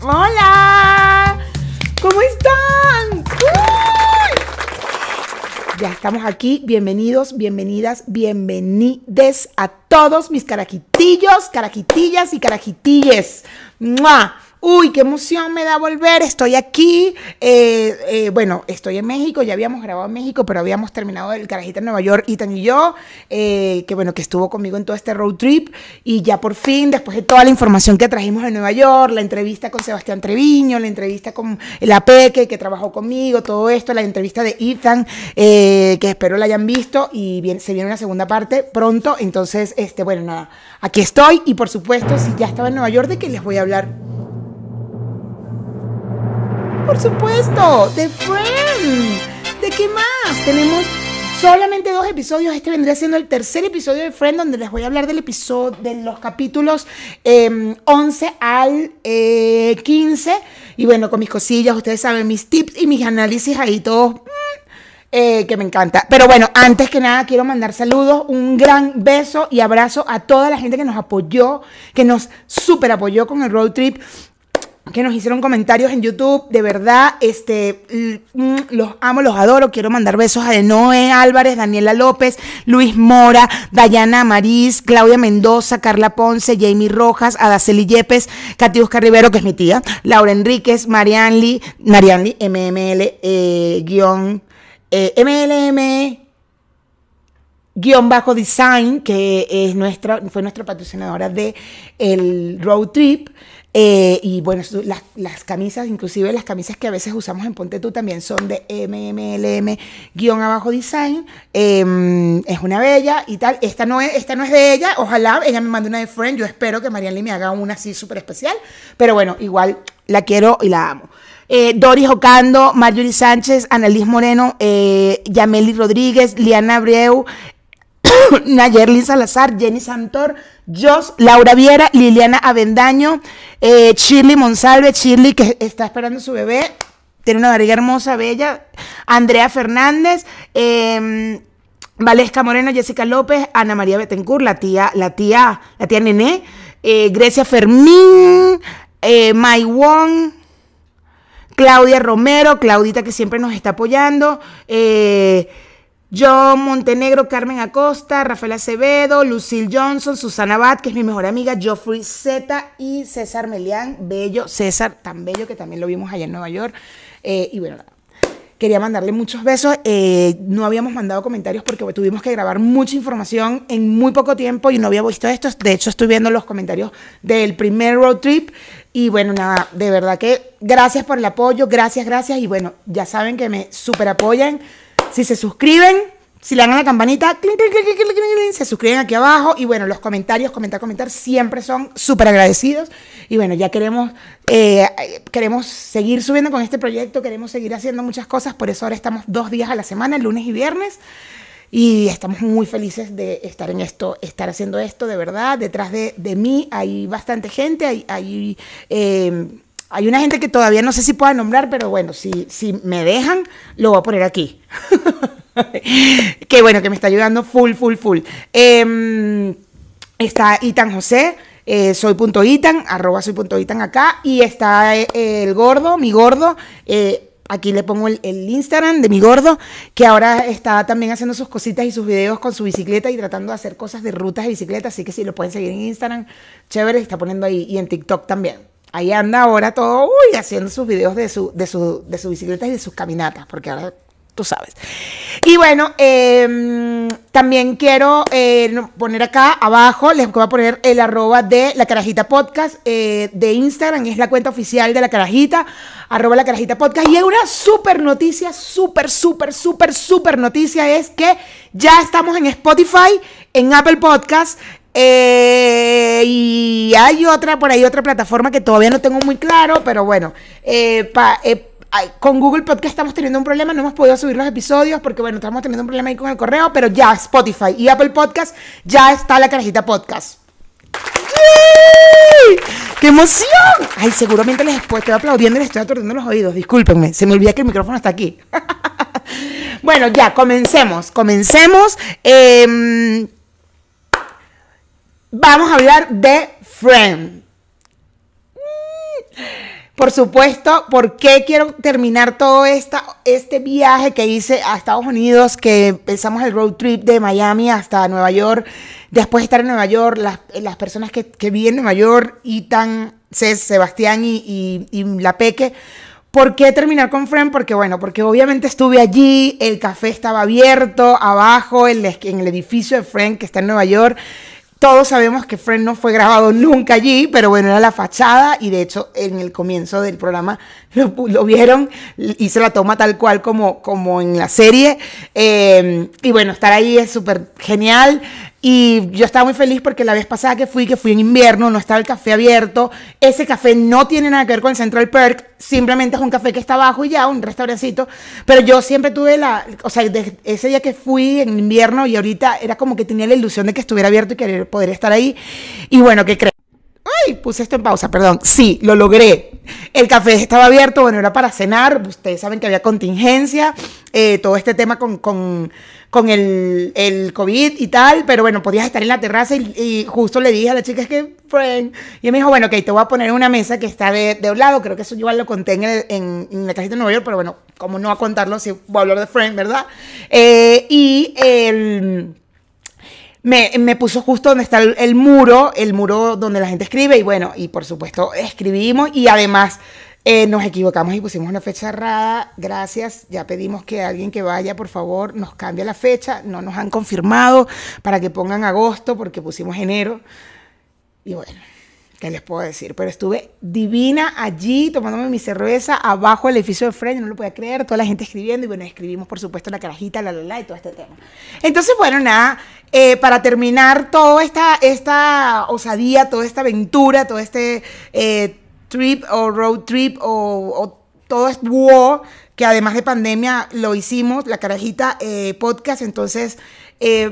Hola, ¿cómo están? Ya estamos aquí. Bienvenidos, bienvenidas, bienvenides a todos mis carajitillos, carajitillas y carajitilles. ¡Mua! Uy, qué emoción me da volver. Estoy aquí. Eh, eh, bueno, estoy en México. Ya habíamos grabado en México, pero habíamos terminado el carajita en Nueva York, Ethan y yo. eh, que bueno, que estuvo conmigo en todo este road trip. Y ya por fin, después de toda la información que trajimos de Nueva York, la entrevista con Sebastián Treviño, la entrevista con la Peque, que trabajó conmigo, todo esto, la entrevista de Ethan, que espero la hayan visto. Y bien, se viene una segunda parte pronto. Entonces, este, bueno, nada. Aquí estoy. Y por supuesto, si ya estaba en Nueva York, ¿de qué les voy a hablar? Por supuesto, de Friends. ¿De qué más? Tenemos solamente dos episodios. Este vendría siendo el tercer episodio de Friends, donde les voy a hablar del episodio, de los capítulos eh, 11 al eh, 15. Y bueno, con mis cosillas, ustedes saben, mis tips y mis análisis ahí todos. mm, eh, que me encanta. Pero bueno, antes que nada quiero mandar saludos, un gran beso y abrazo a toda la gente que nos apoyó, que nos super apoyó con el road trip que nos hicieron comentarios en YouTube, de verdad, este, mm, los amo, los adoro, quiero mandar besos a Noé Álvarez, Daniela López, Luis Mora, Dayana Marís, Claudia Mendoza, Carla Ponce, Jamie Rojas, Adaceli Yepes, Katiuska Rivero, que es mi tía, Laura Enríquez, Marianli, Marianli, MML, eh, guion, eh, MLM, guion bajo design, que es nuestra, fue nuestra patrocinadora de el road trip. Eh, y bueno, las, las camisas, inclusive las camisas que a veces usamos en Ponte Tú también son de MMLM guion abajo design. Eh, es una bella y tal. Esta no, es, esta no es de ella. Ojalá ella me mande una de Friend. Yo espero que Marianne me haga una así súper especial. Pero bueno, igual la quiero y la amo. Eh, Doris Ocando, Marjorie Sánchez, Annalise Moreno, eh, Yameli Rodríguez, Liana Abreu, Nayerlin Salazar, Jenny Santor, Jos, Laura Viera, Liliana Avendaño, eh, Monsalve, Shirley que está esperando su bebé, tiene una barriga hermosa, bella, Andrea Fernández, eh, Valesca Moreno, Jessica López, Ana María Betancourt, la tía, la tía, la tía Nené, eh, Grecia Fermín, eh, Mai Wong, Claudia Romero, Claudita que siempre nos está apoyando, eh, John Montenegro, Carmen Acosta, Rafael Acevedo, Lucille Johnson, Susana Bat, que es mi mejor amiga, Geoffrey Z y César Melián, bello, César, tan bello que también lo vimos allá en Nueva York. Eh, y bueno. Quería mandarle muchos besos. eh, no habíamos mandado comentarios porque tuvimos que grabar mucha información en muy poco tiempo y no había visto esto. De hecho, estoy viendo los comentarios del primer road trip. Y bueno, nada, de verdad que gracias por el apoyo, gracias, gracias. Y bueno, ya saben que me super apoyan. Si se suscriben, si le dan a la campanita, clic, clic, clic, se suscriben aquí abajo. Y bueno, los comentarios, comentar, comentar, siempre son súper agradecidos. Y bueno, ya queremos, eh, queremos seguir subiendo con este proyecto, queremos seguir haciendo muchas cosas. Por eso ahora estamos dos días a la semana, lunes y viernes. Y estamos muy felices de estar en esto, estar haciendo esto de verdad. Detrás de, de mí hay bastante gente, hay, hay, eh, hay una gente que todavía no sé si pueda nombrar, pero bueno, si, si me dejan, lo voy a poner aquí. que bueno, que me está ayudando full, full, full. Eh, está Itan José, eh, soy punto Itan, arroba soy punto Itan acá, y está eh, el gordo, mi gordo, eh, aquí le pongo el, el Instagram de mi gordo, que ahora está también haciendo sus cositas y sus videos con su bicicleta y tratando de hacer cosas de rutas de bicicleta, así que si lo pueden seguir en Instagram, chévere, está poniendo ahí, y en TikTok también. Ahí anda ahora todo, uy, haciendo sus videos de su, de su, de su bicicleta y de sus caminatas, porque ahora tú sabes. Y bueno, eh, también quiero eh, poner acá abajo, les voy a poner el arroba de la carajita podcast eh, de Instagram, es la cuenta oficial de la carajita, arroba la carajita podcast. Y una súper noticia, súper, súper, súper, súper noticia es que ya estamos en Spotify, en Apple Podcast. Eh, y hay otra, por ahí otra plataforma que todavía no tengo muy claro, pero bueno, eh, eh, con Google Podcast estamos teniendo un problema, no hemos podido subir los episodios porque, bueno, estamos teniendo un problema ahí con el correo, pero ya Spotify y Apple Podcast ya está la carajita podcast. ¡Yay! ¡Qué emoción! Ay, seguramente les estoy, estoy aplaudiendo y les estoy aturdiendo los oídos. Discúlpenme, se me olvida que el micrófono está aquí. Bueno, ya, comencemos, comencemos. Em, vamos a hablar de Friend. Por supuesto, ¿por qué quiero terminar todo esta, este viaje que hice a Estados Unidos? Que empezamos el road trip de Miami hasta Nueva York. Después de estar en Nueva York, las, las personas que, que viven en Nueva York, Itan, Sebastián y, y, y La Peque. ¿Por qué terminar con Friend? Porque bueno, porque obviamente estuve allí, el café estaba abierto abajo en el edificio de Friend que está en Nueva York. Todos sabemos que Friend no fue grabado nunca allí, pero bueno, era la fachada y de hecho en el comienzo del programa lo, lo vieron, hice la toma tal cual como, como en la serie. Eh, y bueno, estar ahí es súper genial. Y yo estaba muy feliz porque la vez pasada que fui, que fui en invierno, no estaba el café abierto. Ese café no tiene nada que ver con el Central Perk, simplemente es un café que está abajo y ya, un restaurancito. Pero yo siempre tuve la, o sea, ese día que fui en invierno y ahorita era como que tenía la ilusión de que estuviera abierto y querer poder estar ahí. Y bueno, ¿qué crees? Ay, puse esto en pausa, perdón. Sí, lo logré. El café estaba abierto, bueno, era para cenar. Ustedes saben que había contingencia, eh, todo este tema con, con con el, el, COVID y tal, pero bueno, podías estar en la terraza y, justo le dije a la chica, es que, friend, y me dijo, bueno, ok, te voy a poner una mesa que está de, de un lado, creo que eso yo lo conté en, en, en, la cajita de Nueva York, pero bueno, como no a contarlo, si voy a hablar de friend, ¿verdad? Eh, y el... Me, me, puso justo donde está el, el, muro, el muro donde la gente escribe, y bueno, y por supuesto escribimos, y además eh, nos equivocamos y pusimos una fecha errada. Gracias. Ya pedimos que alguien que vaya, por favor, nos cambie la fecha. No nos han confirmado para que pongan agosto porque pusimos enero. Y bueno, ¿qué les puedo decir? Pero estuve divina allí tomándome mi cerveza abajo del edificio de Fred. No lo podía creer. Toda la gente escribiendo. Y bueno, escribimos, por supuesto, la carajita, la la la y todo este tema. Entonces, bueno, nada. Eh, para terminar toda esta, esta osadía, toda esta aventura, todo este. Eh, trip o road trip o, todo es wow, que además de pandemia lo hicimos, la carajita eh, podcast, entonces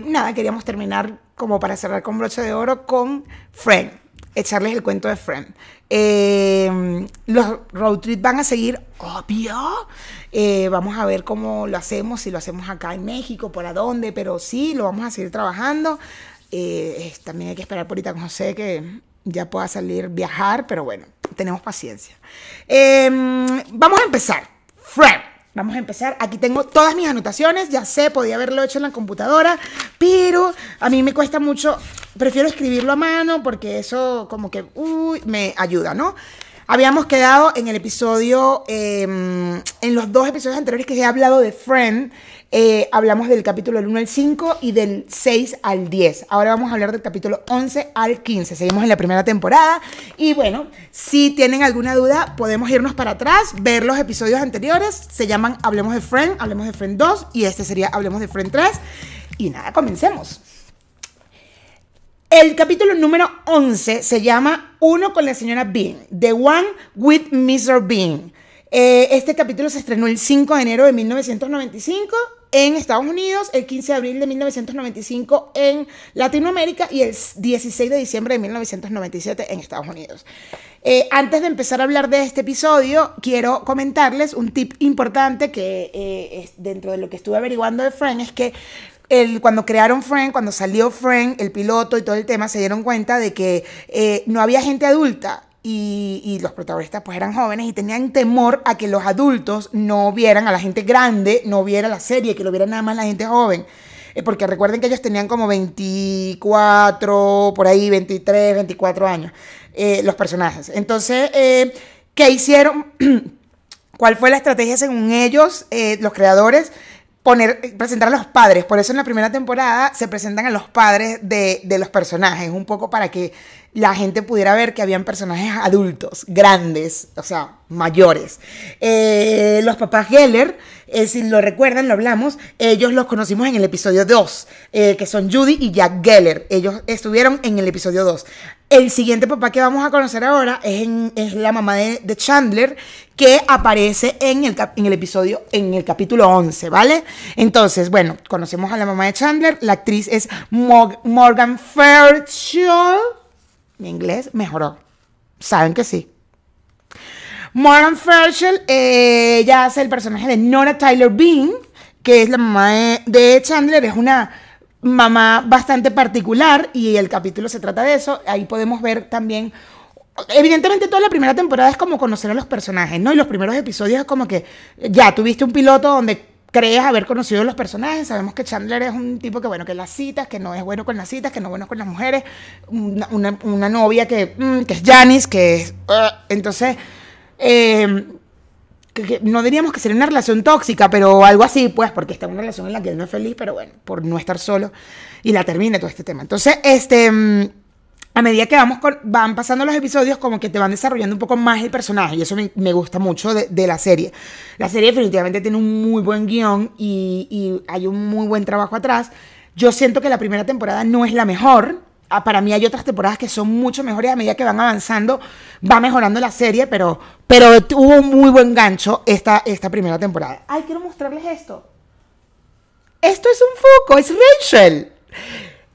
nada, queríamos terminar como para cerrar con broche de oro con Friend, echarles el cuento de Friend. Eh, los road trips van a seguir, obvio. vamos a ver cómo lo hacemos, si lo hacemos acá en México, por a dónde, pero sí, lo vamos a seguir trabajando. también hay que esperar por ahorita con José que ya pueda salir, viajar, pero bueno, tenemos paciencia. Eh, vamos a empezar. Friend. Vamos a empezar. Aquí tengo todas mis anotaciones. Ya sé, podía haberlo hecho en la computadora, pero a mí me cuesta mucho. Prefiero escribirlo a mano porque eso como que uy, me ayuda, ¿no? Habíamos quedado en el episodio, eh, en los dos episodios anteriores que he hablado de Friend, eh, hablamos del capítulo del 1 al 5 y del 6 al 10. Ahora vamos a hablar del capítulo 11 al 15. Seguimos en la primera temporada. Y bueno, si tienen alguna duda, podemos irnos para atrás, ver los episodios anteriores. Se llaman Hablemos de Friend, Hablemos de Friend 2 y este sería Hablemos de Friend 3. Y nada, comencemos. El capítulo número 11 se llama Uno con la señora Bean, The One with Mr. Bean. Eh, este capítulo se estrenó el 5 de enero de 1995 en Estados Unidos, el 15 de abril de 1995 en Latinoamérica y el 16 de diciembre de 1997 en Estados Unidos. Eh, antes de empezar a hablar de este episodio, quiero comentarles un tip importante que eh, es dentro de lo que estuve averiguando de Friend es que el, cuando crearon Friend, cuando salió Friend, el piloto y todo el tema, se dieron cuenta de que eh, no había gente adulta y, los protagonistas pues eran jóvenes y tenían temor a que los adultos no vieran a la gente grande, no viera la serie, que lo viera nada más la gente joven. Eh, porque recuerden que ellos tenían como 24, por ahí 23, 24 años, eh, los personajes. Entonces, eh, ¿qué hicieron? ¿Cuál fue la estrategia según ellos, los creadores? Poner, presentar a los padres. Por eso en la primera temporada se presentan a los padres de, de los personajes, un poco para que la gente pudiera ver que habían personajes adultos, grandes, o sea, mayores. Eh, los papás Geller, eh, si lo recuerdan, lo hablamos, ellos los conocimos en el episodio 2, eh, que son Judy y Jack Geller. Ellos estuvieron en el episodio 2. El siguiente papá que vamos a conocer ahora es, es la mamá de, Chandler, que aparece en el, en el episodio, en el capítulo 11, ¿vale? Entonces, bueno, conocemos a la mamá de Chandler, la actriz es Morgan Fairchild mi inglés mejoró. Saben que sí. Morgan Fairchild, eh, ella hace el personaje de Nora Tyler Bean, que es la mamá de Chandler, es una mamá bastante particular y el capítulo se trata de eso. Ahí podemos ver también Evidentemente toda la primera temporada es como conocer a los personajes, ¿no? Y los primeros episodios es como que ya tuviste un piloto donde crees haber conocido los personajes, sabemos que Chandler es un tipo que bueno, que las citas, que no es bueno con las citas, que no es bueno con las mujeres, una, novia que, mm, que, es Janice, que es... Uh, entonces, eh, no diríamos que sería una relación tóxica, pero algo así, pues, porque está en una relación en la que él no es feliz, pero bueno, por no estar solo y la termina todo este tema. Entonces, este... A medida que vamos van pasando los episodios, como que te van desarrollando un poco más el personaje. Y eso me, gusta mucho de, la serie. La serie definitivamente tiene un muy buen guion y, hay un muy buen trabajo atrás. Yo siento que la primera temporada no es la mejor. Ah, para mí hay otras temporadas que son mucho mejores a medida que van avanzando, va mejorando la serie, pero, pero tuvo un muy buen gancho esta, esta primera temporada. Ay, quiero mostrarles esto. Esto es un foco, es Rachel.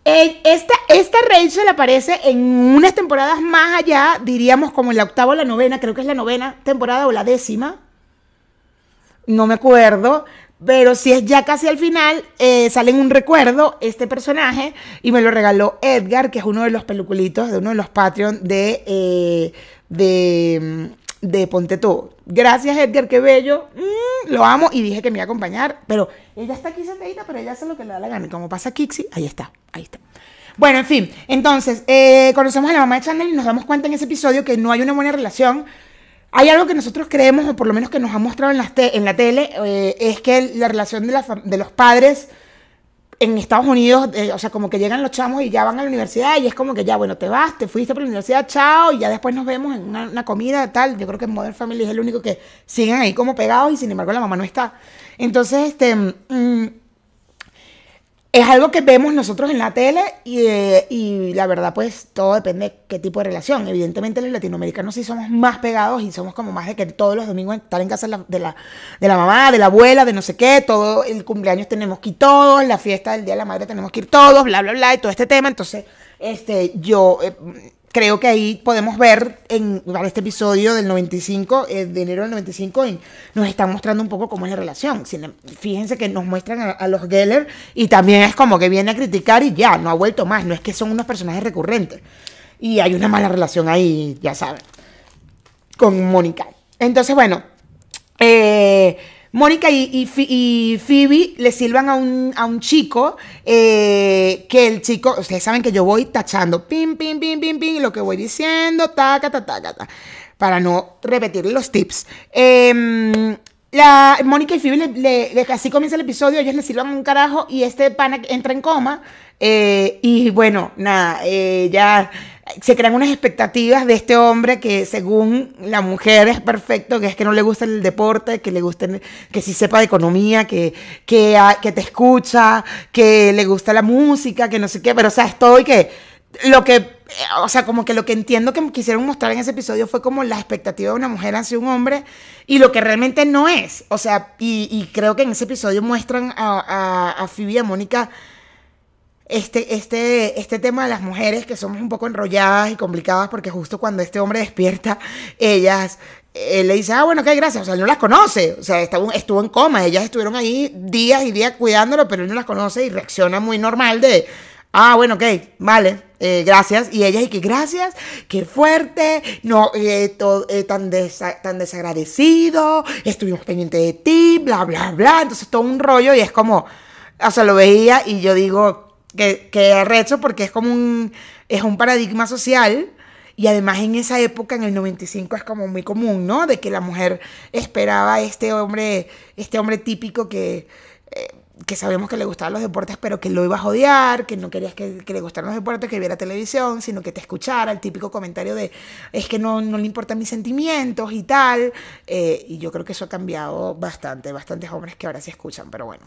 Esta, esta Rachel aparece en unas temporadas más allá, diríamos como en la octava o la novena, creo que es la novena temporada o la décima. No me acuerdo, pero si es ya casi al final, eh, sale en un recuerdo este personaje y me lo regaló Edgar, que es uno de los peluculitos de uno de los Patreon de, eh, de, de Ponte Tú. Gracias Edgar, qué bello. Mm, lo amo y dije que me iba a acompañar, pero ella está aquí sentadita, pero ella hace lo que le da la gana. Y como pasa Kixi, ahí está, ahí está. Bueno, en fin, entonces, eh, conocemos a la mamá de Chanel y nos damos cuenta en ese episodio que no hay una buena relación. Hay algo que nosotros creemos, o por lo menos que nos ha mostrado en la, en la tele, eh, es que la relación de, de los padres en Estados Unidos, eh, o sea, como que llegan los chamos y ya van a la universidad y es como que ya, bueno, te vas, te fuiste por la universidad, chao, y ya después nos vemos en una, comida, tal. Yo creo que Modern Family es el único que siguen ahí como pegados y sin embargo la mamá no está. Entonces, este, mm, es algo que vemos nosotros en la tele eh, y, la verdad pues todo depende de qué tipo de relación. Evidentemente los latinoamericanos sí somos más pegados y somos como más de que todos los domingos estar en casa de la, de la, mamá, de la abuela, de no sé qué, todo el cumpleaños tenemos que ir todos, la fiesta del Día de la Madre tenemos que ir todos, bla, bla, bla, y todo este tema. Entonces, este, yo... Eh, creo que ahí podemos ver en este episodio del 95, eh, de enero del 95, nos están mostrando un poco cómo es la relación. Fíjense que nos muestran a, los Geller y también es como que viene a criticar y ya, no ha vuelto más, no es que son unos personajes recurrentes. Y hay una mala relación ahí, ya saben, con Mónica. Entonces, bueno, eh, Mónica y, Phoebe le silban a un, a un chico eh, que el chico, ustedes saben que yo voy tachando, pim, pim, pim, pim, pim, lo que voy diciendo, taca, ta, ta, ta, ta, para no repetir los tips. Eh, la, Mónica y Phoebe, le, así comienza el episodio, ellos le silban un carajo y este pana entra en coma. Eh, y bueno, nada, eh, ya se crean unas expectativas de este hombre que según la mujer es perfecto, que es que no le gusta el deporte, que le guste, que sí sepa de economía, que, que, ah, que te escucha, que le gusta la música, que no sé qué, pero o sea, es y que lo que, o sea, como que lo que entiendo que quisieron mostrar en ese episodio fue como la expectativa de una mujer hacia un hombre y lo que realmente no es. O sea, y, creo que en ese episodio muestran a, a, a Phoebe y a Mónica este, este, este tema de las mujeres que somos un poco enrolladas y complicadas porque justo cuando este hombre despierta, ellas él le dice, ah, bueno, qué gracias, o sea, él no las conoce, o sea, estuvo, estuvo en coma, ellas estuvieron ahí días y días cuidándolo, pero él no las conoce y reacciona muy normal de, ah, bueno, ok, vale, eh, gracias, y ellas y que gracias, qué fuerte, no, eh, eh, tan, tan desagradecido, estuvimos pendientes de ti, bla, bla, bla, entonces todo un rollo y es como, o sea, lo veía y yo digo, que, que arrecho porque es como un, es un paradigma social. Y además en esa época, en el 95, es como muy común, ¿no? De que la mujer esperaba a este hombre, este hombre típico que, eh, que sabemos que le gustaban los deportes, pero que lo iba a odiar, que no querías que, que, le gustaran los deportes, que viera televisión, sino que te escuchara, el típico comentario de, es que no, no le importan mis sentimientos y tal. Eh, y yo creo que eso ha cambiado bastante, bastantes hombres que ahora se escuchan, pero bueno,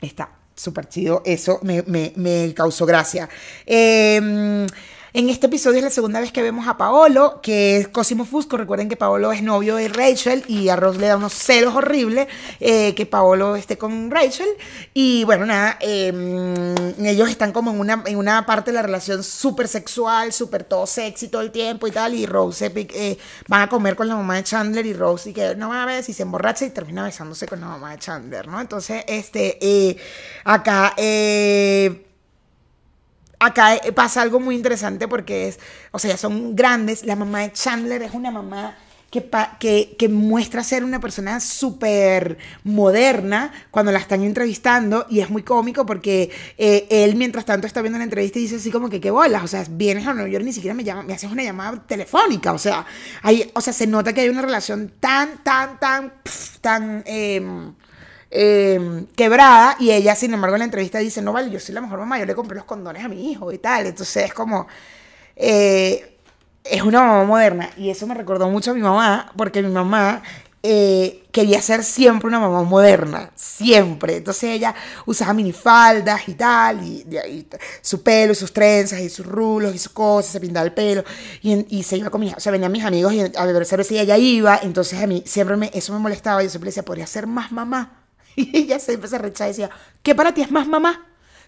está súper chido, eso me, causó gracia. Em, En este episodio es la segunda vez que vemos a Paolo, que es Cosimo Fusco. Recuerden que Paolo es novio de Rachel y a Ross le da unos celos horribles eh, que Paolo esté con Rachel. Y bueno, nada, em, ellos están como en una, en una parte de la relación súper sexual, súper todo sexy todo el tiempo y tal. Y Rose eh, van a comer con la mamá de Chandler y Rose y que no ver si se emborracha y termina besándose con la mamá de Chandler, ¿no? Entonces, este, eh, acá... Eh, acá pasa algo muy interesante porque es, o sea, son grandes. La mamá de Chandler es una mamá que, que, muestra ser una persona súper moderna cuando la están entrevistando y es muy cómico porque eh, él mientras tanto está viendo la entrevista y dice así como que qué bolas, o sea, vienes a Nueva York ni siquiera me llama, me haces una llamada telefónica, o sea, hay, o sea, se nota que hay una relación tan, tan, tan, tan... Eh, Em, quebrada y ella, sin embargo, en la entrevista dice, no vale, yo soy la mejor mamá, yo le compré los condones a mi hijo y tal. Entonces es como, eh, es una mamá moderna y eso me recordó mucho a mi mamá, porque mi mamá eh, quería ser siempre una mamá moderna, siempre. Entonces ella usaba minifaldas y tal, y, su pelo, y sus trenzas, y sus rulos, y sus cosas, se pintaba el pelo, y, se iba con mis, o sea, venían mis amigos y a beber cerveza y ella iba, entonces a mí siempre me, eso me molestaba, yo siempre decía, podría ser más mamá. Y ella siempre se rechazaba y decía, ¿qué para ti es más mamá?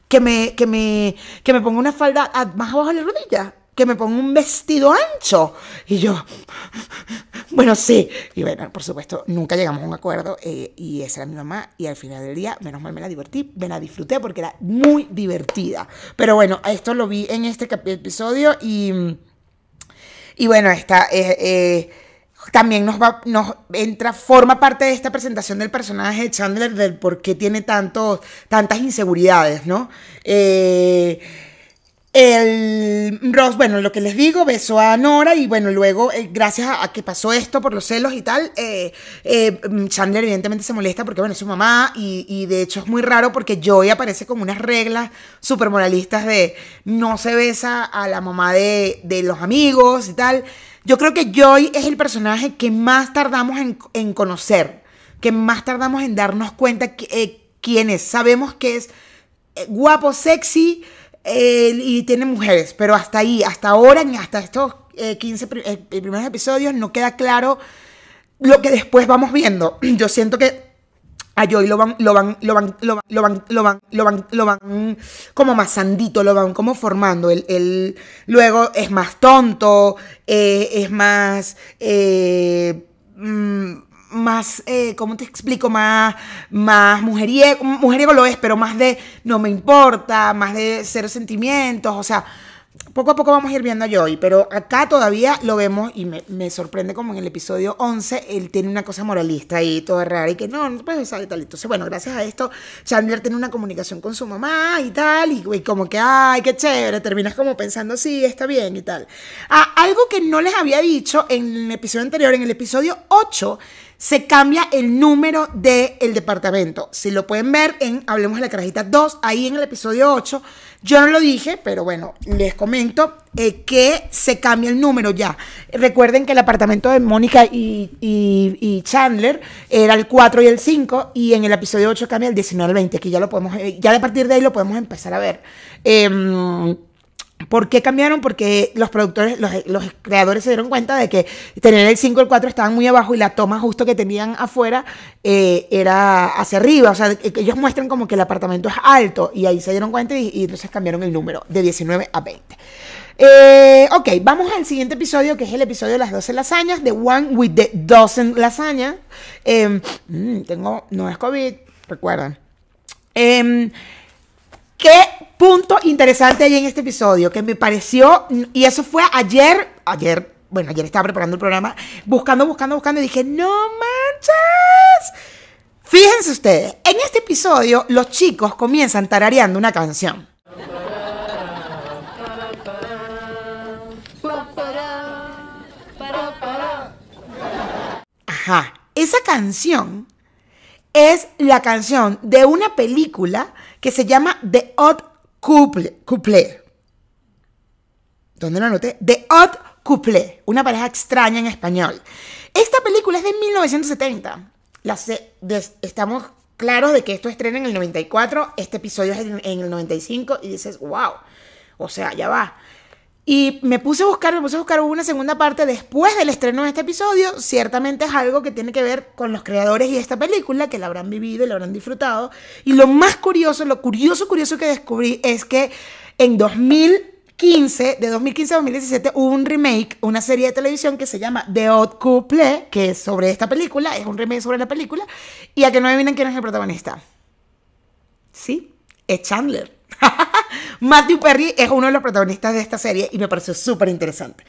Que me, que me, que me ponga una falda más abajo de la rodilla, que me ponga un vestido ancho. Y yo, bueno, sí. Y bueno, por supuesto, nunca llegamos a un acuerdo eh, y esa era mi mamá y al final del día, menos mal me la divertí, me la disfruté porque era muy divertida. Pero bueno, esto lo vi en este episodio y, y bueno, está... Eh, eh, también nos va, nos entra, forma parte de esta presentación del personaje de Chandler del por qué tiene tantos, tantas inseguridades, ¿no? Eh, el Ross, bueno, lo que les digo, besó a Nora y bueno, luego, eh, gracias a, que pasó esto por los celos y tal, eh, Chandler evidentemente se molesta porque, bueno, es su mamá y, de hecho es muy raro porque Joey aparece con unas reglas súper moralistas de no se besa a la mamá de, de los amigos y tal. Yo creo que Joy es el personaje que más tardamos en, conocer, que más tardamos en darnos cuenta eh, quién es. Sabemos que es eh, guapo, sexy eh, y tiene mujeres, pero hasta ahí, hasta ahora, hasta estos 15 primeros episodios, no queda claro lo que después vamos viendo. Yo siento que a Joy lo van, lo van, lo van, lo van, lo van, lo van, lo van, lo van como más sandito, lo van como formando. Él, luego es más tonto, eh, es más, eh, mm, más, eh, ¿cómo te explico? Más, más mujeriego, mujeriego lo es, pero más de no me importa, más de cero sentimientos, o sea, poco a poco vamos a ir viendo a Joey, pero acá todavía lo vemos y me, sorprende como en el episodio 11 él tiene una cosa moralista y todo rara y que no, no puedes y tal. Entonces, bueno, gracias a esto, Chandler tiene una comunicación con su mamá y tal, y, como que, ay, qué chévere, terminas como pensando, sí, está bien y tal. Ah, algo que no les había dicho en el episodio anterior, en el episodio 8, se cambia el número del departamento. Si lo pueden ver en Hablemos de la Carajita 2, ahí en el episodio 8, yo no lo dije, pero bueno, les comento eh, que se cambia el número ya. Recuerden que el apartamento de Mónica y, Chandler era el 4 y el 5, y en el episodio 8 cambia el 19 al 20, que ya lo podemos, eh, ya a partir de ahí lo podemos empezar a ver. Eh, ¿Por qué cambiaron? Porque los productores, los, creadores se dieron cuenta de que tener el 5 y el 4 estaban muy abajo y la toma justo que tenían afuera eh, era hacia arriba. O sea, ellos muestran como que el apartamento es alto y ahí se dieron cuenta y, entonces cambiaron el número de 19 a 20. Eh, ok, vamos al siguiente episodio que es el episodio de las 12 lasañas, The One with the Dozen lasañas. Em, mm, tengo, no es COVID, recuerdan. Eh, Qué punto interesante hay en este episodio que me pareció, y eso fue ayer, ayer, bueno, ayer estaba preparando el programa, buscando, buscando, buscando, y dije, no manches. Fíjense ustedes, en este episodio los chicos comienzan tarareando una canción. Ajá, esa canción es la canción de una película que se llama The Odd Couple. couple. ¿Dónde lo anoté? The Odd Couple, una pareja extraña en español. Esta película es de 1970. estamos claros de que esto estrena en el 94, este episodio es en, el 95 y dices, wow, o sea, ya va. Y me puse a buscar, me puse a buscar una segunda parte después del estreno de este episodio. Ciertamente es algo que tiene que ver con los creadores y esta película, que la habrán vivido y la habrán disfrutado. Y lo más curioso, lo curioso, curioso que descubrí es que en 2015, de 2015 a 2017, hubo un remake, una serie de televisión que se llama The Odd Couple, que es sobre esta película, es un remake sobre la película. Y a que no adivinen quién es el protagonista. ¿Sí? Es Chandler. Matthew Perry es uno de los protagonistas de esta serie y me pareció súper interesante.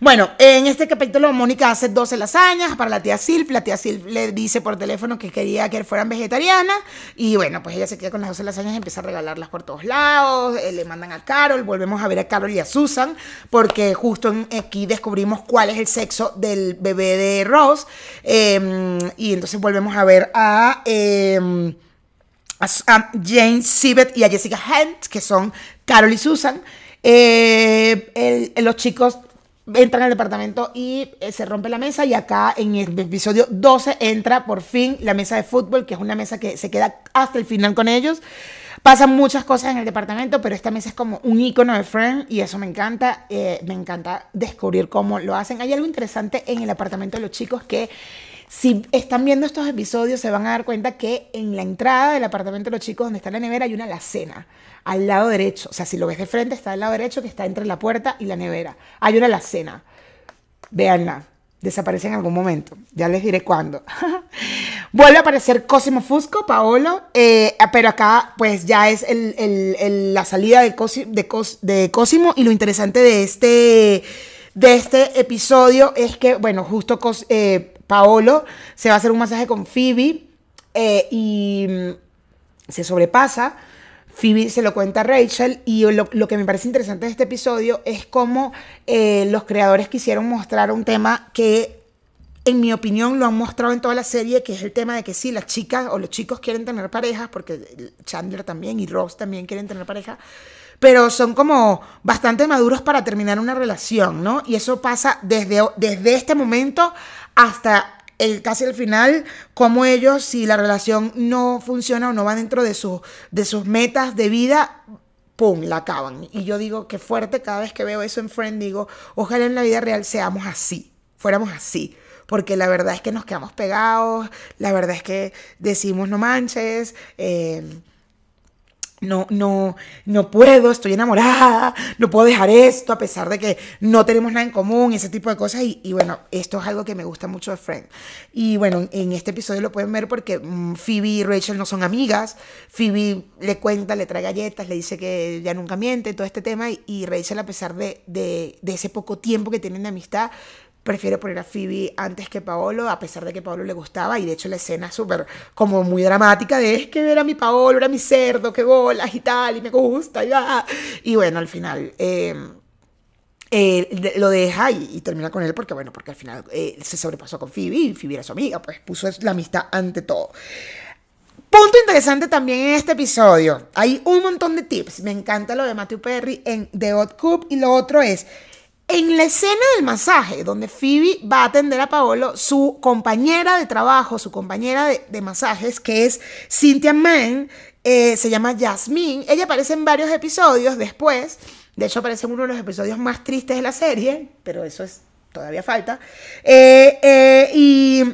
Bueno, en este capítulo Mónica hace 12 lasañas para la tía Silf. La tía Silf le dice por teléfono que quería que fueran vegetarianas. Y bueno, pues ella se queda con las 12 lasañas y empieza a regalarlas por todos lados. Eh, le mandan a Carol. Volvemos a ver a Carol y a Susan. Porque justo aquí descubrimos cuál es el sexo del bebé de Ross. Em, y entonces volvemos a ver a... Em, a, Jane Siebert y a Jessica Hunt, que son Carol y Susan. Eh, los chicos entran al departamento y eh, se rompe la mesa y acá en el episodio 12 entra por fin la mesa de fútbol, que es una mesa que se queda hasta el final con ellos. Pasan muchas cosas en el departamento, pero esta mesa es como un icono de Friends y eso me encanta. Eh, me encanta descubrir cómo lo hacen. Hay algo interesante en el apartamento de los chicos que si están viendo estos episodios se van a dar cuenta que en la entrada del apartamento de los chicos donde está la nevera hay una alacena al lado derecho. O sea, si lo ves de frente está al lado derecho que está entre la puerta y la nevera. Hay una alacena. Véanla. Desaparece en algún momento. Ya les diré cuándo. Vuelve a aparecer Cosimo Fusco, Paolo, eh, pero acá pues ya es la salida de, de Cosimo y lo interesante de este, de este episodio es que, bueno, justo eh, Paolo se va a hacer un masaje con Phoebe eh, y mm, se sobrepasa. Phoebe se lo cuenta a Rachel y lo, que me parece interesante de este episodio es cómo eh, los creadores quisieron mostrar un tema que en mi opinión lo han mostrado en toda la serie, que es el tema de que sí, las chicas o los chicos quieren tener parejas, porque Chandler también y Ross también quieren tener pareja, pero son como bastante maduros para terminar una relación, ¿no? Y eso pasa desde, desde este momento hasta el, casi el final, como ellos, si la relación no funciona o no va dentro de, de sus metas de vida, ¡pum!, la acaban. Y yo digo, qué fuerte cada vez que veo eso en Friend, digo, ojalá en la vida real seamos así, fuéramos así. Porque la verdad es que nos quedamos pegados, la verdad es que decimos no manches, eh, no, no, no puedo, estoy enamorada, no puedo dejar esto a pesar de que no tenemos nada en común, ese tipo de cosas. Y, bueno, esto es algo que me gusta mucho de Friend. Y bueno, en este episodio lo pueden ver porque mm, Phoebe y Rachel no son amigas. Phoebe le cuenta, le trae galletas, le dice que ya nunca miente, todo este tema. Y, Rachel, a pesar de, de, de ese poco tiempo que tienen de amistad, prefiere poner a Phoebe antes que Paolo, a pesar de que Paolo le gustaba, y de hecho la escena es súper como muy dramática de es que era mi Paolo, era mi cerdo, qué bolas y tal, y me gusta, y, y bueno, al final... Eh, eh, lo deja y, termina con él porque, bueno, porque al final eh, se sobrepasó con Phoebe y Phoebe era su amiga, pues puso la amistad ante todo. Punto interesante también en este episodio. Hay un montón de tips. Me encanta lo de Matthew Perry en The Odd Cup y lo otro es en la escena del masaje, donde Phoebe va a atender a Paolo, su compañera de trabajo, su compañera de, masajes, que es Cynthia Mann, eh, se llama Jasmine. Ella aparece en varios episodios después. De hecho, aparece en uno de los episodios más tristes de la serie, pero eso es todavía falta. Eh, eh, y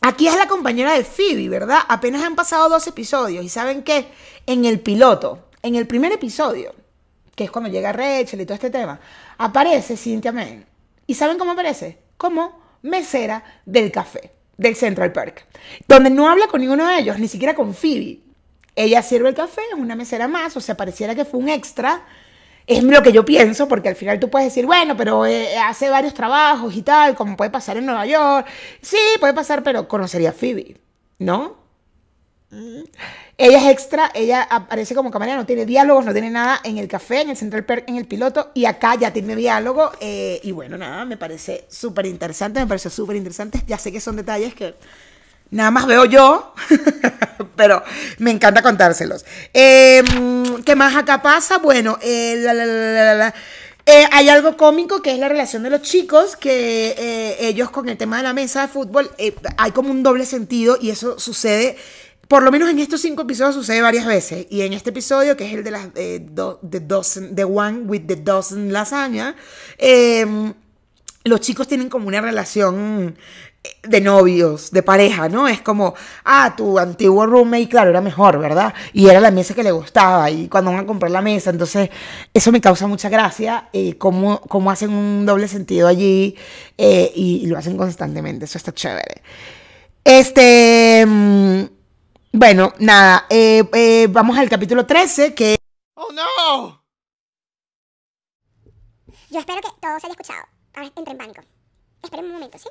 aquí es la compañera de Phoebe, ¿verdad? Apenas han pasado dos episodios. ¿Y saben qué? En el piloto, en el primer episodio, que es cuando llega Rachel y todo este tema, aparece Cynthia May. ¿Y saben cómo aparece? Como mesera del café, del Central Park, donde no habla con ninguno de ellos, ni siquiera con Phoebe. Ella sirve el café, es una mesera más, o sea, pareciera que fue un extra. Es lo que yo pienso, porque al final tú puedes decir, bueno, pero eh, hace varios trabajos y tal, como puede pasar en Nueva York. Sí, puede pasar, pero conocería a Phoebe, ¿no? Ella es extra, ella aparece como camarera, no tiene diálogos, no tiene nada en el café, en el Central Perk, en el piloto, y acá ya tiene diálogo. Eh, y bueno, nada, me parece súper interesante, me parece súper interesante. Ya sé que son detalles que nada más veo yo, pero me encanta contárselos. Em, ¿Qué más acá pasa? Bueno, eh, eh, hay algo cómico que es la relación de los chicos, que ellos con el tema de la mesa de fútbol hay como un doble sentido y eso sucede por lo menos en estos cinco episodios sucede varias veces. Y en este episodio, que es el de las de, dozen, the One with the Dozen Lasaña, em, los chicos tienen como una relación de novios, de pareja, ¿no? Es como, ah, tu antiguo roommate, claro, era mejor, ¿verdad? Y era la mesa que le gustaba, y cuando van a comprar la mesa, entonces eso me causa mucha gracia, eh, cómo, hacen un doble sentido allí, eh, y, lo hacen constantemente, eso está chévere. Este, mm, bueno, nada, eh, eh, vamos al capítulo 13, que... ¡Oh, no! Yo espero que todo se haya escuchado. Ahora entré en pánico. Esperen un momento, ¿sí?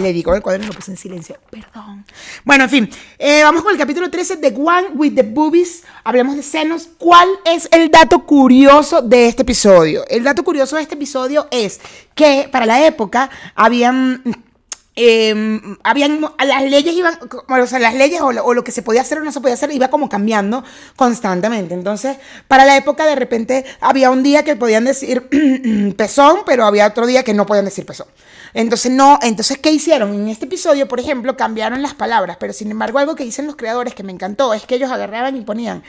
Le digo el cuaderno y lo puse en silencio. Perdón. Bueno, en fin. Eh, vamos con el capítulo 13 de One with the Boobies. Hablemos de senos. ¿Cuál es el dato curioso de este episodio? El dato curioso de este episodio es que para la época habían eh, habían, las leyes iban, o sea, las leyes o lo, que se podía hacer o no se podía hacer iba como cambiando constantemente. Entonces, para la época de repente había un día que podían decir pezón, pero había otro día que no podían decir pezón. Entonces, no, entonces, ¿qué hicieron? En este episodio, por ejemplo, cambiaron las palabras, pero sin embargo, algo que dicen los creadores que me encantó es que ellos agarraban y ponían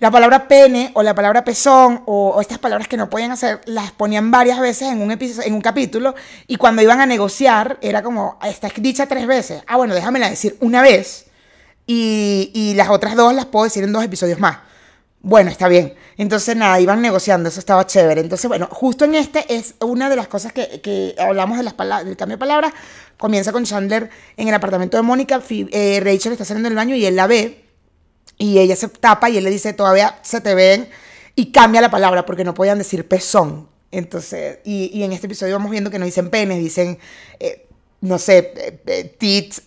la palabra pene o la palabra pezón o, estas palabras que no podían hacer, las ponían varias veces en un, en un capítulo y cuando iban a negociar era como, está dicha tres veces. Ah, bueno, déjamela decir una vez y, y las otras dos las puedo decir en dos episodios más. Bueno, está bien. Entonces, nada, iban negociando, eso estaba chévere. Entonces, bueno, justo en este es una de las cosas que, que hablamos de las del cambio de palabras. Comienza con Chandler en el apartamento de Mónica. Eh, Rachel está saliendo del baño y él la ve y ella se tapa y él le dice, todavía se te ven, y cambia la palabra porque no podían decir pezón. Entonces, y, en este episodio vamos viendo que no dicen penes, dicen, eh, no sé, eh, eh, tits,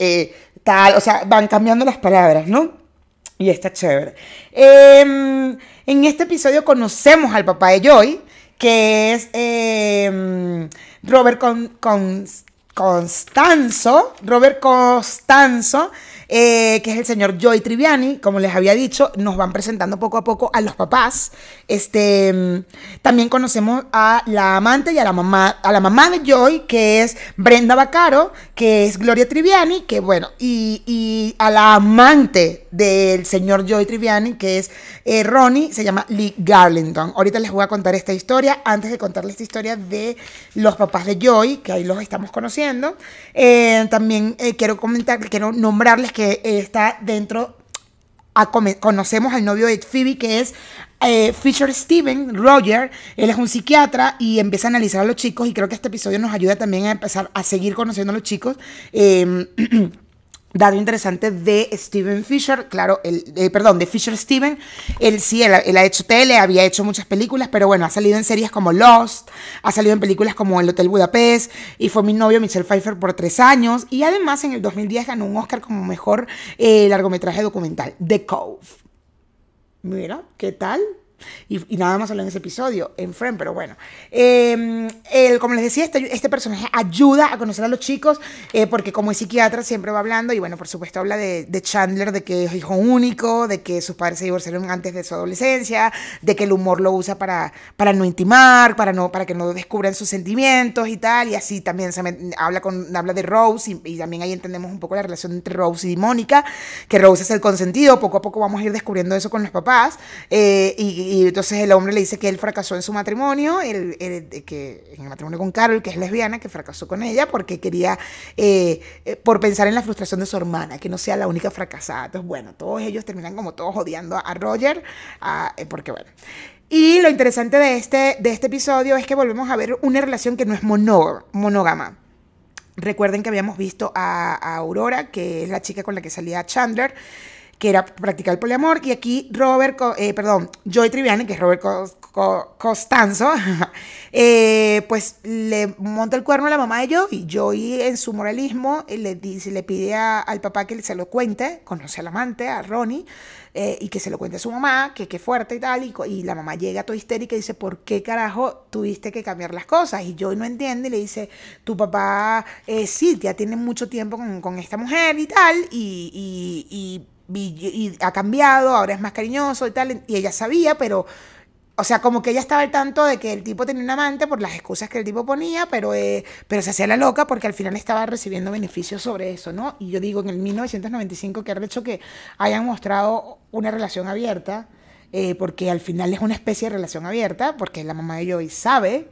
tal, o sea, van cambiando las palabras, ¿no? Y está chévere. Em, en este episodio conocemos al papá de Joy, que es em, Robert Con, Con, Constanzo, Robert Costanzo, eh, que es el señor Joy Triviani, como les había dicho, nos van presentando poco a poco a los papás. Este, también conocemos a la amante y a la mamá, a la mamá de Joy, que es Brenda Bacaro, que es Gloria Triviani, que bueno, y, a la amante del señor Joy Triviani, que es eh, Ronnie, se llama Lee Garlington. Ahorita les voy a contar esta historia, antes de contarles esta historia de los papás de Joy, que ahí los estamos conociendo. Eh, también quiero comentar, quiero nombrarles que está dentro, conocemos al novio de Phoebe, que es eh, Fisher Steven, Roger, él es un psiquiatra y empieza a analizar a los chicos y creo que este episodio nos ayuda también a empezar a seguir conociendo a los chicos. Eh, dato interesante de Steven Fisher, claro, el, eh, perdón, de Fisher Steven, él sí, él, ha hecho tele, había hecho muchas películas, pero bueno, ha salido en series como Lost, ha salido en películas como El Hotel Budapest, y fue mi novio Michelle Pfeiffer por tres años, y además en el 2010 ganó un Oscar como mejor eh, largometraje documental, The Cove. Mira, ¿qué tal? Y, nada más sale en ese episodio, en Friend, pero bueno. Eh, como les decía, este, este, personaje ayuda a conocer a los chicos, eh, porque como es psiquiatra siempre va hablando, y bueno, por supuesto habla de, Chandler, de que es hijo único, de que sus padres se divorciaron antes de su adolescencia, de que el humor lo usa para, para no intimar, para, no, para que no descubran sus sentimientos y tal, y así también se habla, con, habla de Rose, y, también ahí entendemos un poco la relación entre Rose y Mónica, que Rose es el consentido, poco a poco vamos a ir descubriendo eso con los papás, eh, y y entonces el hombre le dice que él fracasó en su matrimonio, el, que, en el matrimonio con Carol, que es lesbiana, que fracasó con ella porque quería, eh, eh, por pensar en la frustración de su hermana, que no sea la única fracasada. Entonces, bueno, todos ellos terminan como todos odiando a Roger, eh, porque bueno. Y lo interesante de este, de este episodio es que volvemos a ver una relación que no es monógama. Recuerden que habíamos visto a, a Aurora, que es la chica con la que salía Chandler, que era practicar el poliamor, y aquí Robert, eh, perdón, Joy Triviani, que es Robert Costanzo, eh, pues le monta el cuerno a la mamá de Joy, Joy en su moralismo eh, le, dice, le pide al papá que se lo cuente, conoce al amante, a Ronnie, y que se lo cuente a su mamá, que qué fuerte y tal, y, la mamá llega toda histérica y dice, ¿por qué carajo tuviste que cambiar las cosas? Y Joy no entiende y le dice, tu papá sí, ya tiene mucho tiempo con, esta mujer y tal, y ha cambiado, ahora es más cariñoso y tal, y ella sabía, pero o sea, como que ella estaba al tanto de que el tipo tenía un amante por las excusas que el tipo ponía, pero, eh, pero se hacía la loca porque al final estaba recibiendo beneficios sobre eso, ¿no? Y yo digo, en el 1995, que ha hecho que hayan mostrado una relación abierta, eh, porque al final es una especie de relación abierta, porque la mamá de Joey sabe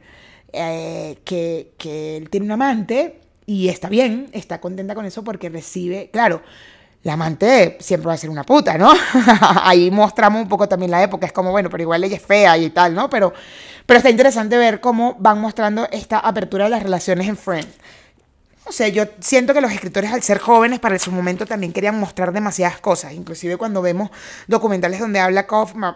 eh, que, que él tiene un amante y está bien, está contenta con eso porque recibe, claro, la amante siempre va a ser una puta, ¿no? Ahí mostramos un poco también la época, es como, bueno, pero igual ella es fea y tal, ¿no? Pero, pero está interesante ver cómo van mostrando esta apertura de las relaciones en Friends. O sea, yo siento que los escritores al ser jóvenes para su momento también querían mostrar demasiadas cosas. Inclusive cuando vemos documentales donde habla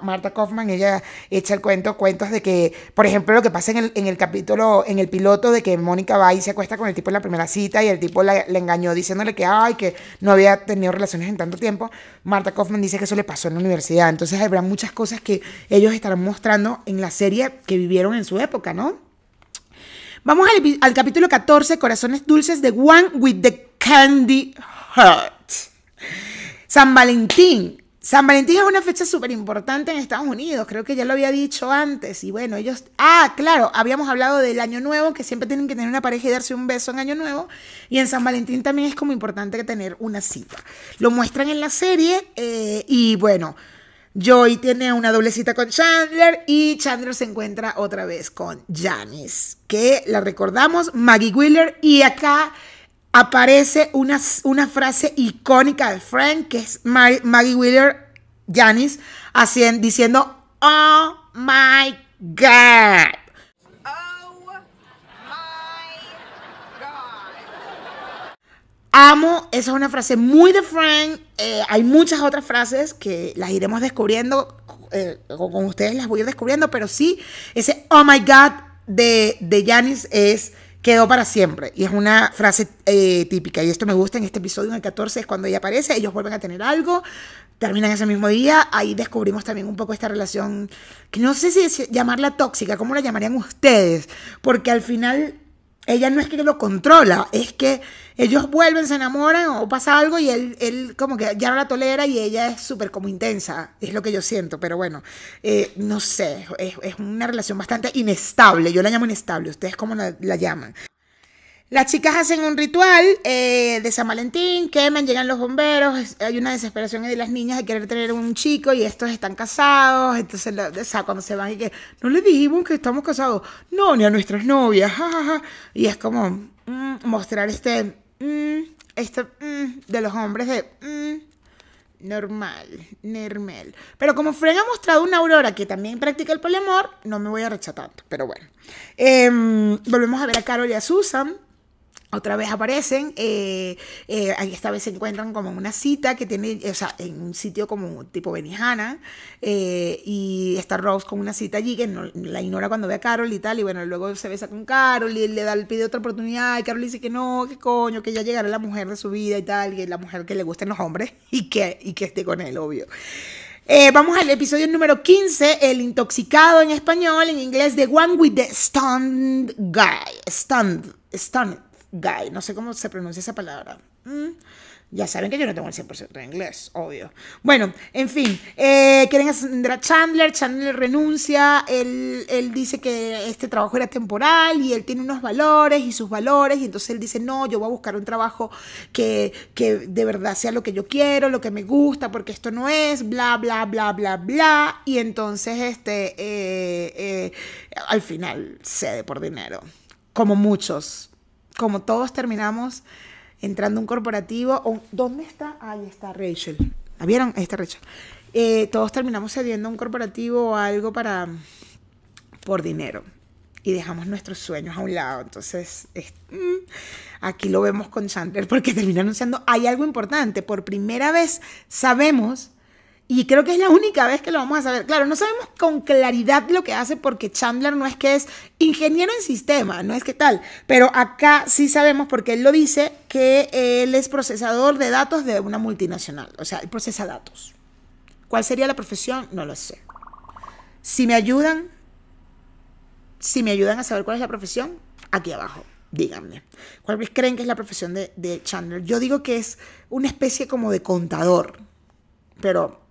Marta Kaufman, ella echa el cuento, cuentos de que, por ejemplo, lo que pasa en el, en el capítulo, en el piloto de que Mónica va y se acuesta con el tipo en la primera cita y el tipo la, le engañó diciéndole que, ay, que no había tenido relaciones en tanto tiempo. Marta Kaufman dice que eso le pasó en la universidad. Entonces habrá muchas cosas que ellos estarán mostrando en la serie que vivieron en su época, ¿no? Vamos al, capítulo 14, Corazones Dulces de One with the Candy Heart. San Valentín. San Valentín es una fecha súper importante en Estados Unidos, creo que ya lo había dicho antes. Y bueno, ellos... Ah, claro, habíamos hablado del Año Nuevo, que siempre tienen que tener una pareja y darse un beso en Año Nuevo. Y en San Valentín también es como importante tener una cita. Lo muestran en la serie eh, y bueno... Joey tiene una doble cita con Chandler y Chandler se encuentra otra vez con Janice, que la recordamos, Maggie Wheeler, y acá aparece una, una frase icónica de Frank, que es Maggie Wheeler, Janice, haciendo, diciendo, oh my God. Amo, esa es una frase muy de Frank. Eh, hay muchas otras frases que las iremos descubriendo, eh, con ustedes las voy a ir descubriendo, pero sí, ese oh my god de, de Janice es quedó para siempre. Y es una frase eh, típica. Y esto me gusta en este episodio, en el 14, es cuando ella aparece, ellos vuelven a tener algo, terminan ese mismo día. Ahí descubrimos también un poco esta relación, que no sé si llamarla tóxica, ¿cómo la llamarían ustedes? Porque al final ella no es que lo controla, es que ellos vuelven, se enamoran o pasa algo y él, él como que ya no la tolera y ella es súper como intensa, es lo que yo siento, pero bueno, eh, no sé, es, es, una relación bastante inestable, yo la llamo inestable, ustedes cómo la, la llaman. Las chicas hacen un ritual eh, de San Valentín, queman, llegan los bomberos, hay una desesperación de las niñas de querer tener un chico y estos están casados, entonces o cuando se van y que no les dijimos que estamos casados, no, ni a nuestras novias, jajaja, y es como mm, mostrar este, mm, este de los hombres de mm, normal, normal. Pero como Fren ha mostrado una aurora que también practica el poliamor, no me voy a rechazar tanto, pero bueno. Eh, volvemos a ver a Carol y a Susan otra vez aparecen, eh, eh, esta vez se encuentran como en una cita que tiene, o sea, en un sitio como tipo Benihana, eh, y está Rose con una cita allí que no, la ignora cuando ve a Carol y tal, y bueno, luego se besa con Carol y le da, le pide otra oportunidad, y Carol dice que no, que coño, que ya llegará la mujer de su vida y tal, y la mujer que le gusten los hombres y que, y que esté con él, obvio. Eh, vamos al episodio número 15, el intoxicado en español, en inglés, The One with the Stunned Guy, Stunned, Stunned guy, no sé cómo se pronuncia esa palabra. Mm, ya saben que yo no tengo el 100% de inglés, obvio. Bueno, en fin, eh, quieren ascender a Chandler, Chandler renuncia, él, él, dice que este trabajo era temporal y él tiene unos valores y sus valores, y entonces él dice, no, yo voy a buscar un trabajo que, que de verdad sea lo que yo quiero, lo que me gusta, porque esto no es, bla, bla, bla, bla, bla, y entonces este, eh, eh, al final cede por dinero, como muchos como todos terminamos entrando a un corporativo, ¿dónde está? Ahí está Rachel. ¿La vieron? Ahí está Rachel. Eh, todos terminamos cediendo a un corporativo o algo para por dinero y dejamos nuestros sueños a un lado. Entonces, mm, aquí lo vemos con Chandler porque termina anunciando, hay algo importante, por primera vez sabemos y creo que es la única vez que lo vamos a saber. Claro, no sabemos con claridad lo que hace porque Chandler no es que es ingeniero en sistema, no es que tal. Pero acá sí sabemos porque él lo dice que él es procesador de datos de una multinacional. O sea, él procesa datos. ¿Cuál sería la profesión? No lo sé. Si me ayudan, si me ayudan a saber cuál es la profesión, aquí abajo, díganme. ¿Cuál creen que es la profesión de, de Chandler? Yo digo que es una especie como de contador. Pero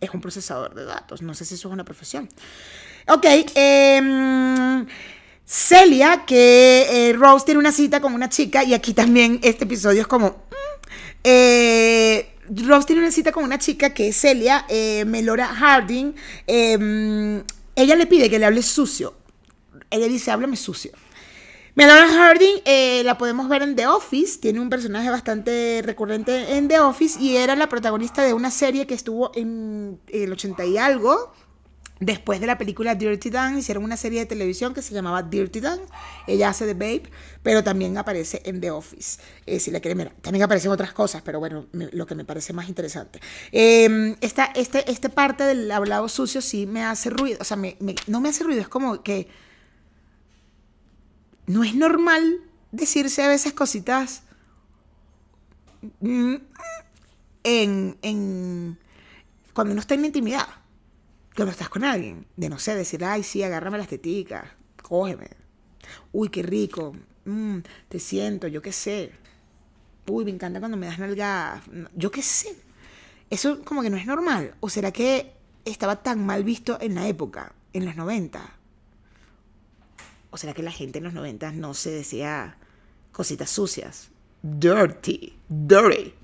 es un procesador de datos. No sé si eso es una profesión. Ok, em, Celia, que eh, Rose tiene una cita con una chica y aquí también este episodio es como... mm, eh, Rose tiene una cita con una chica que es Celia, eh, Melora Harding. em, ella le pide que le hable sucio. Ella dice, háblame sucio. Melora Harding eh, la podemos ver en The Office, tiene un personaje bastante recurrente en The Office y era la protagonista de una serie que estuvo en el 80 y algo. Después de la película Dirty Dan, hicieron una serie de televisión que se llamaba Dirty Dan. Ella hace de Babe, pero también aparece en The Office. eh, si la quieren ver, también aparecen otras cosas, pero bueno, lo que me parece más interesante. Eh, esta, este, este parte del hablado sucio sí me hace ruido. O sea, no me hace ruido, es como que no es normal decirse a veces cositas mm, en, en cuando uno está en la intimidad, cuando estás con alguien, de no sé, decir, ay, sí, agárrame las teticas, cógeme, uy, qué rico, mm, te siento, yo qué sé, uy, me encanta cuando me das nalgadas, yo qué sé, eso como que no es normal, o será que estaba tan mal visto en la época, en los 90, ¿O será que la gente en los 90 no se decía cositas sucias? Dirty, dirty.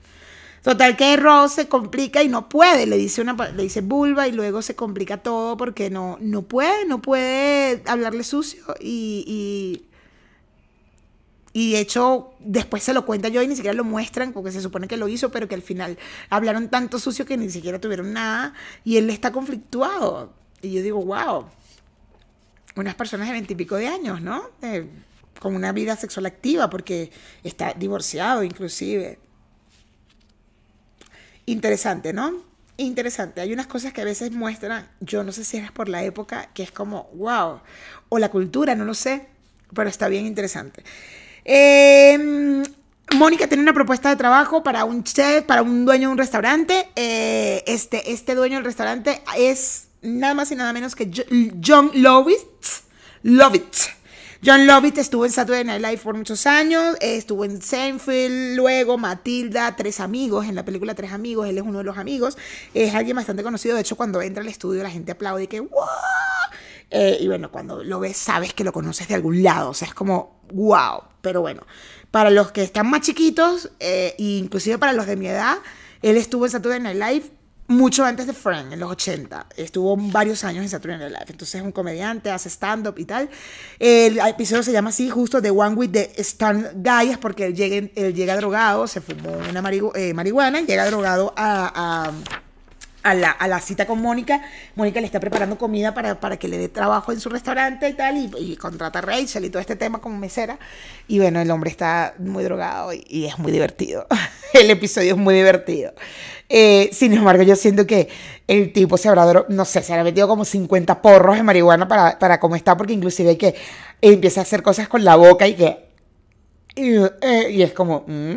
Total que Rose se complica y no puede, le dice una le dice vulva y luego se complica todo porque no, no puede, no puede hablarle sucio y, y, y de hecho después se lo cuenta yo y ni siquiera lo muestran porque se supone que lo hizo, pero que al final hablaron tanto sucio que ni siquiera tuvieron nada y él está conflictuado. Y yo digo, wow, unas personas de veintipico de años, ¿no? Con una vida sexual activa, porque está divorciado inclusive. Interesante, ¿no? Interesante. Hay unas cosas que a veces muestran, yo no sé si es por la época, que es como, wow, o la cultura, no lo sé, pero está bien interesante. Eh, Mónica tiene una propuesta de trabajo para un chef, para un dueño de un restaurante. Eh, este, este dueño del restaurante es nada más y nada menos que Jo- John Lovitz. Lovitz. John Lovitz estuvo en Saturday Night Live por muchos años, estuvo en Seinfeld, luego Matilda, Tres Amigos, en la película Tres Amigos, él es uno de los amigos, es alguien bastante conocido, de hecho cuando entra al estudio la gente aplaude y que ¡wow! Eh, y bueno, cuando lo ves sabes que lo conoces de algún lado, o sea, es como wow, pero bueno, para los que están más chiquitos, eh, inclusive para los de mi edad, él estuvo en Saturday Night Live mucho antes de Frank, en los 80. Estuvo varios años en Saturday Night Live. Entonces es un comediante, hace stand-up y tal. El episodio se llama así, justo The One with the Stand Guy, es porque él llega, él llega drogado, se fumó una marihu- eh, marihuana, llega drogado a... a a la, a la cita con Mónica. Mónica le está preparando comida para, para que le dé trabajo en su restaurante y tal, y, contrata a Rachel y todo este tema como mesera. Y bueno, el hombre está muy drogado y, y es muy divertido. el episodio es muy divertido. Eh, sin embargo, yo siento que el tipo se habrá, no sé, se habrá metido como 50 porros de marihuana para, para cómo está, porque inclusive que empieza a hacer cosas con la boca y que y, eh, es como, mm,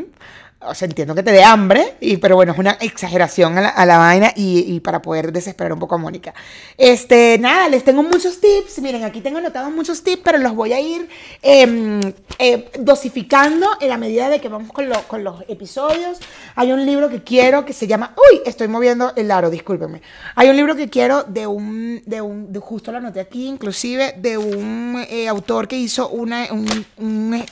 o sea, entiendo que te dé hambre, y, pero bueno, es una exageración a la, a la vaina y, y para poder desesperar un poco a Mónica. Este, nada, les tengo muchos tips. Miren, aquí tengo anotados muchos tips, pero los voy a ir em, eh, dosificando en la medida de que vamos con, lo- con los episodios. Hay un libro que quiero que se llama, uy, estoy moviendo el aro, discúlpenme. Hay un libro que quiero de un, de un, justo lo anoté aquí, inclusive, de un eh, autor que hizo una, un- un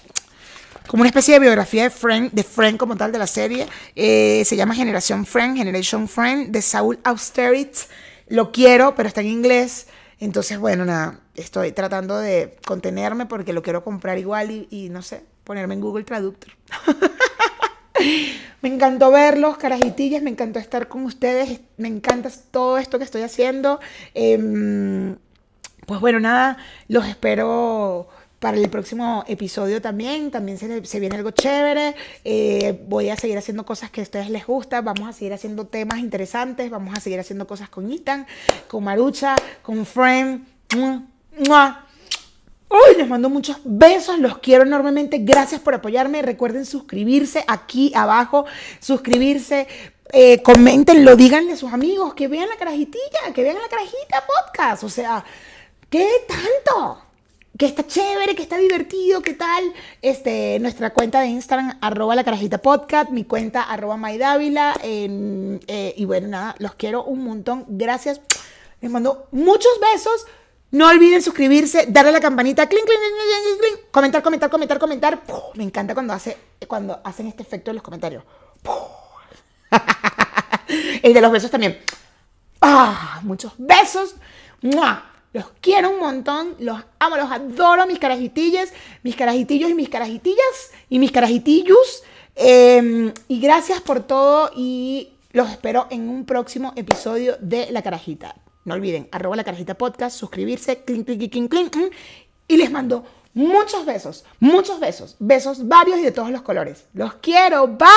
como una especie de biografía de Frank, de Frank como tal de la serie. Eh, se llama Generación Frank, Generation Frank, de Saul Austerlitz. Lo quiero, pero está en inglés. Entonces, bueno, nada, estoy tratando de contenerme porque lo quiero comprar igual y, y no sé, ponerme en Google Traductor. Me encantó verlos, carajitillas, me encantó estar con ustedes, me encanta todo esto que estoy haciendo. Em, pues bueno, nada, los espero para el próximo episodio también. También se, viene algo chévere. Eh, voy a seguir haciendo cosas que a ustedes les gustan. Vamos a seguir haciendo temas interesantes. Vamos a seguir haciendo cosas con Ethan, con Marucha, con mua. Uy, les mando muchos besos, los quiero enormemente. Gracias por apoyarme. Recuerden suscribirse aquí abajo, suscribirse, eh, coméntenlo, díganle a sus amigos que vean la carajitilla, que vean la carajita podcast. O sea, ¿qué tanto? Que está chévere, que está divertido, ¿qué tal? Este, nuestra cuenta de Instagram, arroba la carajita podcast, mi cuenta, arroba maidávila. eh, y bueno, nada, los quiero un montón. Gracias. Les mando muchos besos. No olviden suscribirse, darle a la campanita, clink, clink, clink, clink, clink, comentar, comentar, comentar, comentar. Me encanta cuando, hace, cuando hacen este efecto en los comentarios. El de los besos también. ¡Ah! Muchos besos. ¡Mua! Los quiero un montón, los amo, los adoro, mis carajitillas, mis carajitillos y mis carajitillas y mis carajitillos. Eh, y gracias por todo y los espero en un próximo episodio de La Carajita. No olviden, arroba La Carajita Podcast, suscribirse, clink, clink, clink, clink, clink, y les mando muchos besos, muchos besos, besos varios y de todos los colores. Los quiero, bye.